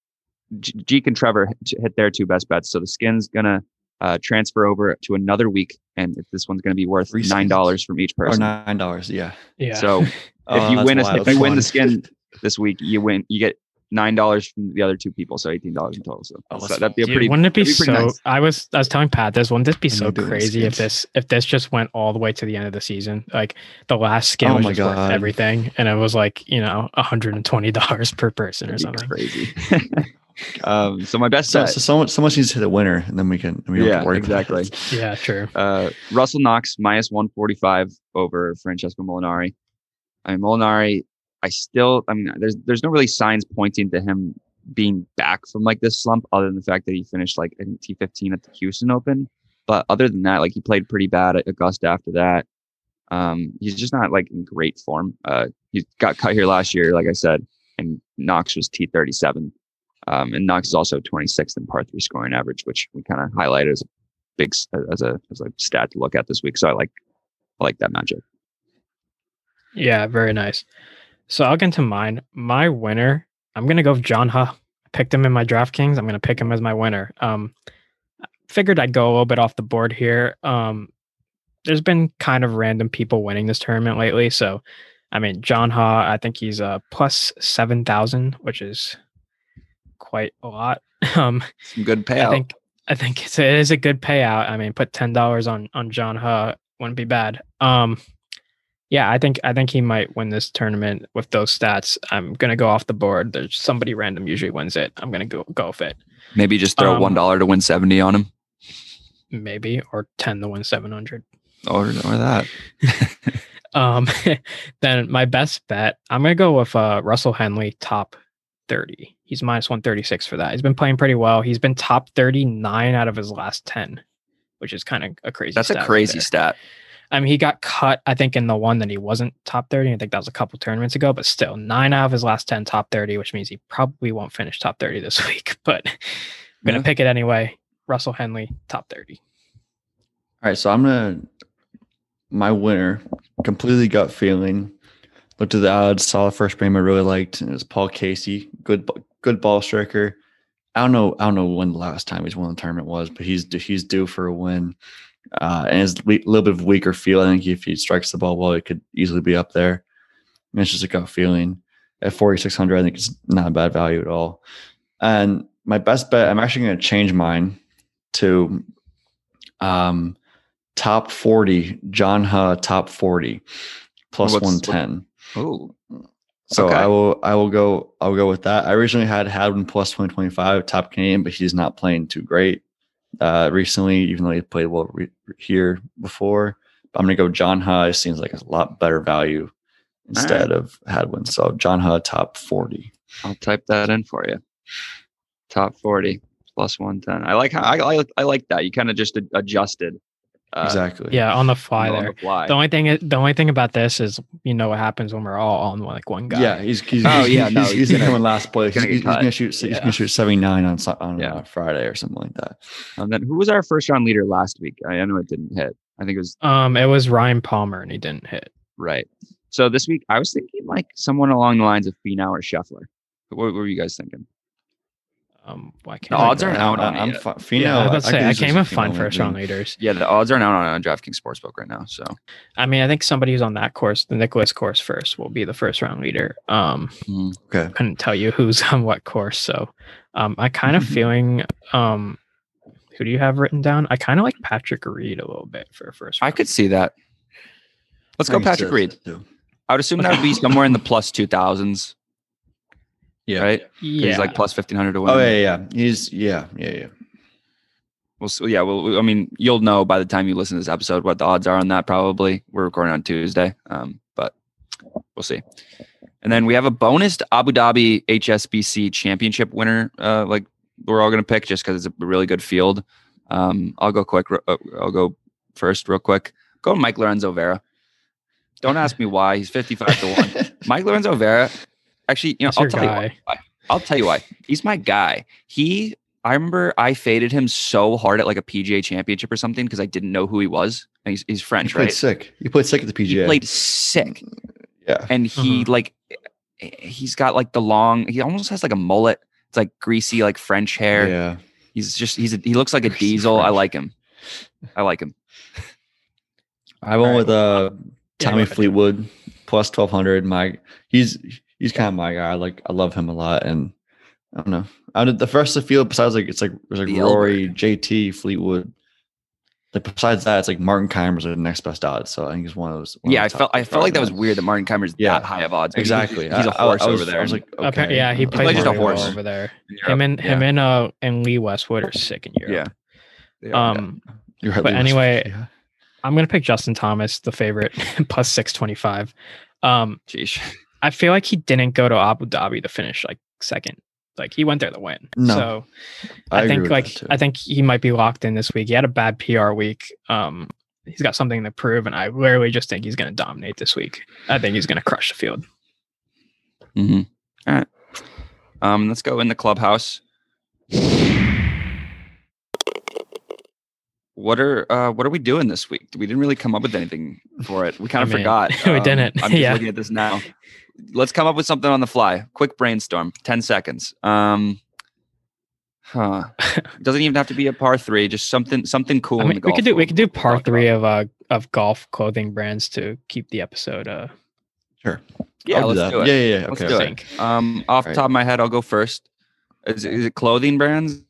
G- Jeek and Trevor hit hit their two best bets. So the skin's gonna uh, transfer over to another week, and this one's gonna be worth Three nine dollars from each Or person. nine dollars. Yeah. Yeah. So Oh, *laughs* if you win, a, if you win the *laughs* skin this week, you win. You get nine dollars from the other two people, so eighteen dollars in total. So, Oh, so that'd be a Dude, pretty. wouldn't it be, that'd so? nice. I was I was telling Pat this. Wouldn't this be so you're crazy if this if this just went all the way to the end of the season? Like the last skin Oh was just worth everything, and it was like you know hundred and twenty dollars per person or That'd be something. crazy. *laughs* um, so my best So, bet, so someone, someone needs to hit a winner, and then we can. We don't Yeah, worry exactly. *laughs* Yeah, true. uh, Russell Knox minus one forty five over Francesco Molinari. I mean Molinari. I still. I mean, there's there's no really signs pointing to him being back from like this slump, other than the fact that he finished like in T fifteen at the Houston Open. But other than that, like he played pretty bad at Augusta after that. Um, he's just not like in great form. Uh, he got cut here last year, like I said, and Knox was T thirty seven. Um, and Knox is also 26th in par three scoring average, which we kind of highlighted as a big as a as a stat to look at this week. So I like I like that matchup. Yeah, very nice. So I'll get into mine. My winner, I'm gonna go with John Huh. I picked him in my DraftKings. I'm gonna pick him as my winner. Um, figured I'd go a little bit off the board here. Um, there's been kind of random people winning this tournament lately. So, I mean, John Huh, I think he's uh plus seven thousand, which is quite a lot. *laughs* Um, Some good payout. I think I think it's a, it is a good payout. I mean, put ten dollars on on John Huh wouldn't be bad. Um, yeah, I think I think he might win this tournament with those stats. I'm gonna go off the board. There's somebody random usually wins it. I'm gonna go go with it. Maybe just throw Um, one dollar to win seventy on him, Maybe or ten to win seven hundred. or or that. *laughs* Um, *laughs* then my best bet, I'm gonna go with uh, Russell Henley top 30. He's minus 136 for that. He's been playing pretty well. He's been top 39 out of his last 10, which is kind of a crazy. That's a right crazy there. stat. I mean, he got cut, I think, in the one that he wasn't top 30. I think that was a couple tournaments ago, but still, nine out of his last 10 top 30, which means he probably won't finish top 30 this *laughs* week. But I'm going to Yeah. pick it anyway. Russell Henley, top 30. All right, so I'm gonna my winner, completely gut feeling. Looked at the odds, saw the first frame I really liked, and it was Paul Casey. Good, good ball striker. I don't know, I don't know when the last time he's won the tournament was, but he's he's due for a win. Uh, and his we- little bit of weaker feel. I think if he strikes the ball well, it could easily be up there. And it's just a gut feeling. at 4,600. I think it's not a bad value at all. And my best bet, I'm actually going to change mine to um, top 40, John Huh top 40 plus What's- 110. Oh, So Okay. I will I will go I'll go with that. I originally had Hadwin plus 2025 top Canadian, but he's not playing too great uh recently, even though he played well re- here before. But I'm gonna go John Huh. It seems like a lot better value instead of Hadwin. So John Huh top 40. I'll type that in for you. Top 40 plus 110. I like how I, I, I like that. You kind of just adjusted. Uh, exactly. Yeah, on the fly on there. the fly. The only thing, the only thing about this is, you know, what happens when we're all on like one guy. Yeah, he's he's, Oh, he's, yeah, no, he's, he's he's gonna gonna- in last place. He's, he's gonna cut. shoot he's Yeah. gonna shoot 79 on on Yeah. uh, Friday or something like that. And then who was our first round leader last week? I, I know it didn't hit. I think it was Um, it was Ryan Palmer and he didn't hit. right. So this week I was thinking like someone along the lines of Finau or Scheffler. What, what were you guys thinking? Um, why can't The odds aren't out on I'm it yet. fi- Finau, Yeah, I was about to I say could I easily can't even see find first round leaders. Yeah, the odds aren't out on, on DraftKings Sportsbook right now. So I mean, I think somebody who's on that course, the Nicklaus course first, will be the first round leader. Um, Okay. couldn't tell you who's *laughs* on what course, so um, I kind of *laughs* feeling um, who do you have written down? I kind of like Patrick Reed a little bit for a first. I could see that. Let's go Patrick Reed. I would assume that would be somewhere in the *laughs* plus 2000s, Yeah. right? 'Cause yeah, He's like plus 1500 to win. Oh yeah, yeah, yeah. He's yeah, yeah, yeah. We'll see. Yeah, well, I mean, you'll know by the time you listen to this episode what the odds are on that. Probably we're recording on Tuesday, um, but we'll see. And then we have a bonus Abu Dhabi HSBC Championship winner. Uh, like we're all gonna pick just because it's a really good field. Um, I'll go quick. uh, I'll go first, real quick. Go Mike Lorenzo Vera. Don't ask me why. He's fifty-five to one. *laughs* Mike Lorenzo Vera. Actually, you know, That's I'll your tell you why. I'll tell you why. He's my guy. He, I remember I faded him so hard at like a PGA championship or something because I didn't know who he was. And he's, he's He French, played right? sick. He played sick at the PGA. He played sick. yeah. And he like, he's got like the long, he almost has like a mullet. It's like greasy, like French hair. Yeah. He's just, he's, a, he looks like a Greasy diesel. I like him. I like him. I went Alright. with uh Tommy go ahead. Fleetwood plus twelve hundred. My he's he's kind of my guy. I like I love him a lot, and I don't know. I did the first of the field besides like it's like there's like The Rory, JT, Fleetwood. Like besides that, it's like Martin Kaymer's the next best odds. So I think he's one of those. one Yeah, the I top felt, I felt like that was weird that Martin Kaymer's Yeah. that high of odds. Exactly. He's a horse I was- over there. I was like, Appa- okay. yeah, he plays just a really well horse. over there. in Him Europe. and him and uh and Lee Westwood are sick in Europe. Yeah. Yeah. Um, You're right, but Lewis. anyway, Yeah. I'm gonna pick Justin Thomas, the favorite, *laughs* plus six twenty five. Um, Jeez. I feel like he didn't go to Abu Dhabi to finish like second. Like he went there to win. No, so I I, think like. I think he might be locked in this week. He had a bad PR week. Um, he's got something to prove, and I literally just think he's gonna dominate this week. I think he's gonna crush the field. Mm-hmm. All right. Um, let's go in the clubhouse. What are uh, what are we doing this week? We didn't really come up with anything for it. We kind I of mean, forgot. *laughs* we Um, didn't. I'm just *laughs* Yeah. looking at this now. Let's come up with something on the fly. Quick brainstorm. Ten seconds. Um, huh. *laughs* Doesn't even have to be a par three. Just something something cool. I in mean, the we golf could do we could do par three of uh of golf clothing brands to keep the episode uh Sure. Yeah, I'll let's that. do it. Yeah, yeah, yeah. Let's Okay. do okay. it. Um, off the Right. top of my head, I'll go first. Is, it- is it clothing brands?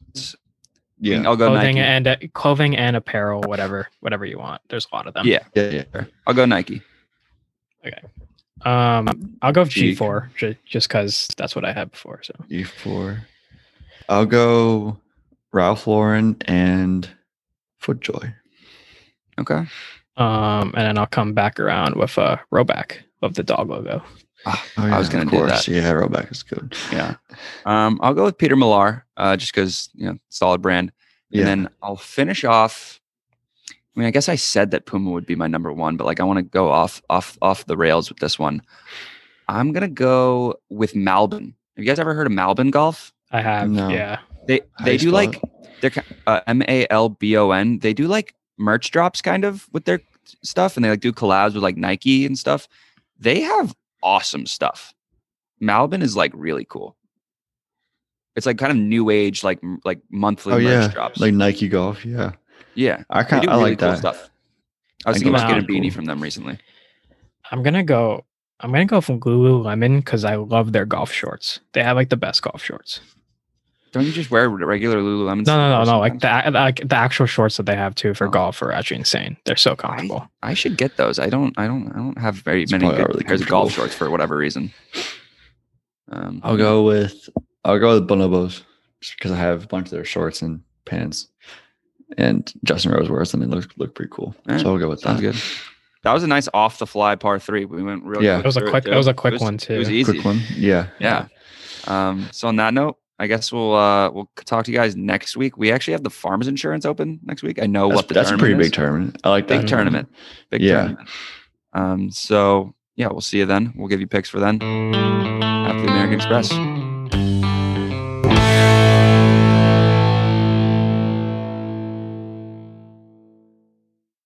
Yeah. I'll go clothing Nike. and uh, clothing and apparel, whatever whatever you want. There's a lot of them. Yeah. Yeah, yeah. I'll go Nike. Um, I'll go G/FORE ju- just because that's what I had before. So E four. I'll go Ralph Lauren and FootJoy. Okay. um, and then I'll come back around with a uh, Rhoback of the dog logo. Ah, Oh, I was gonna of do course. that. Yeah, Rhoback is good. Yeah. Um, I'll go with Peter Millar, uh, just because you know, solid brand. Yeah. And then I'll finish off. I mean, I guess I said that Puma would be my number one, but like I want to go off off off the rails with this one. I'm gonna go with Malbon. Have you guys ever heard of Malbon Golf? I have, No. yeah. They they do like it? they're uh, M A L B O N. They do like merch drops kind of with their stuff, and they like do collabs with like Nike and stuff. They have awesome stuff. Malbon is like really cool. It's like kind of new age, like like monthly Oh merch yeah, drops. like Nike Golf. Yeah, yeah, I kind of I really like cool that. stuff. I was I thinking about getting a beanie cool. from them recently. I'm gonna go. I'm gonna go from Lululemon because I love their golf shorts. They have like the best golf shorts. Don't you just wear regular Lululemon? No, no, no, no. Like the like the actual shorts that they have too for Oh. golf are actually insane. They're so comfortable. I should get those. I don't. I don't. I don't have very It's many good really pairs of golf shorts for whatever reason. Um, I'll go with I'll go with bonobos just because I have a bunch of their shorts and pants, and Justin Rose wears them and look look pretty cool. Yeah, so I'll go with Sounds that. good. That was a nice off the fly par three. We went real. Yeah. It was a quick- it was a quick was- one, too. It was easy. Quick one, yeah. Yeah. Um, so on that note, I guess we'll uh we'll talk to you guys next week. We actually have the farmers insurance open next week. I know That's, what the that's a tournament pretty is. big tournament. I like that Big tournament. Big Yeah. tournament. Um, so yeah, we'll see you then. We'll give you picks for then. After the American Express.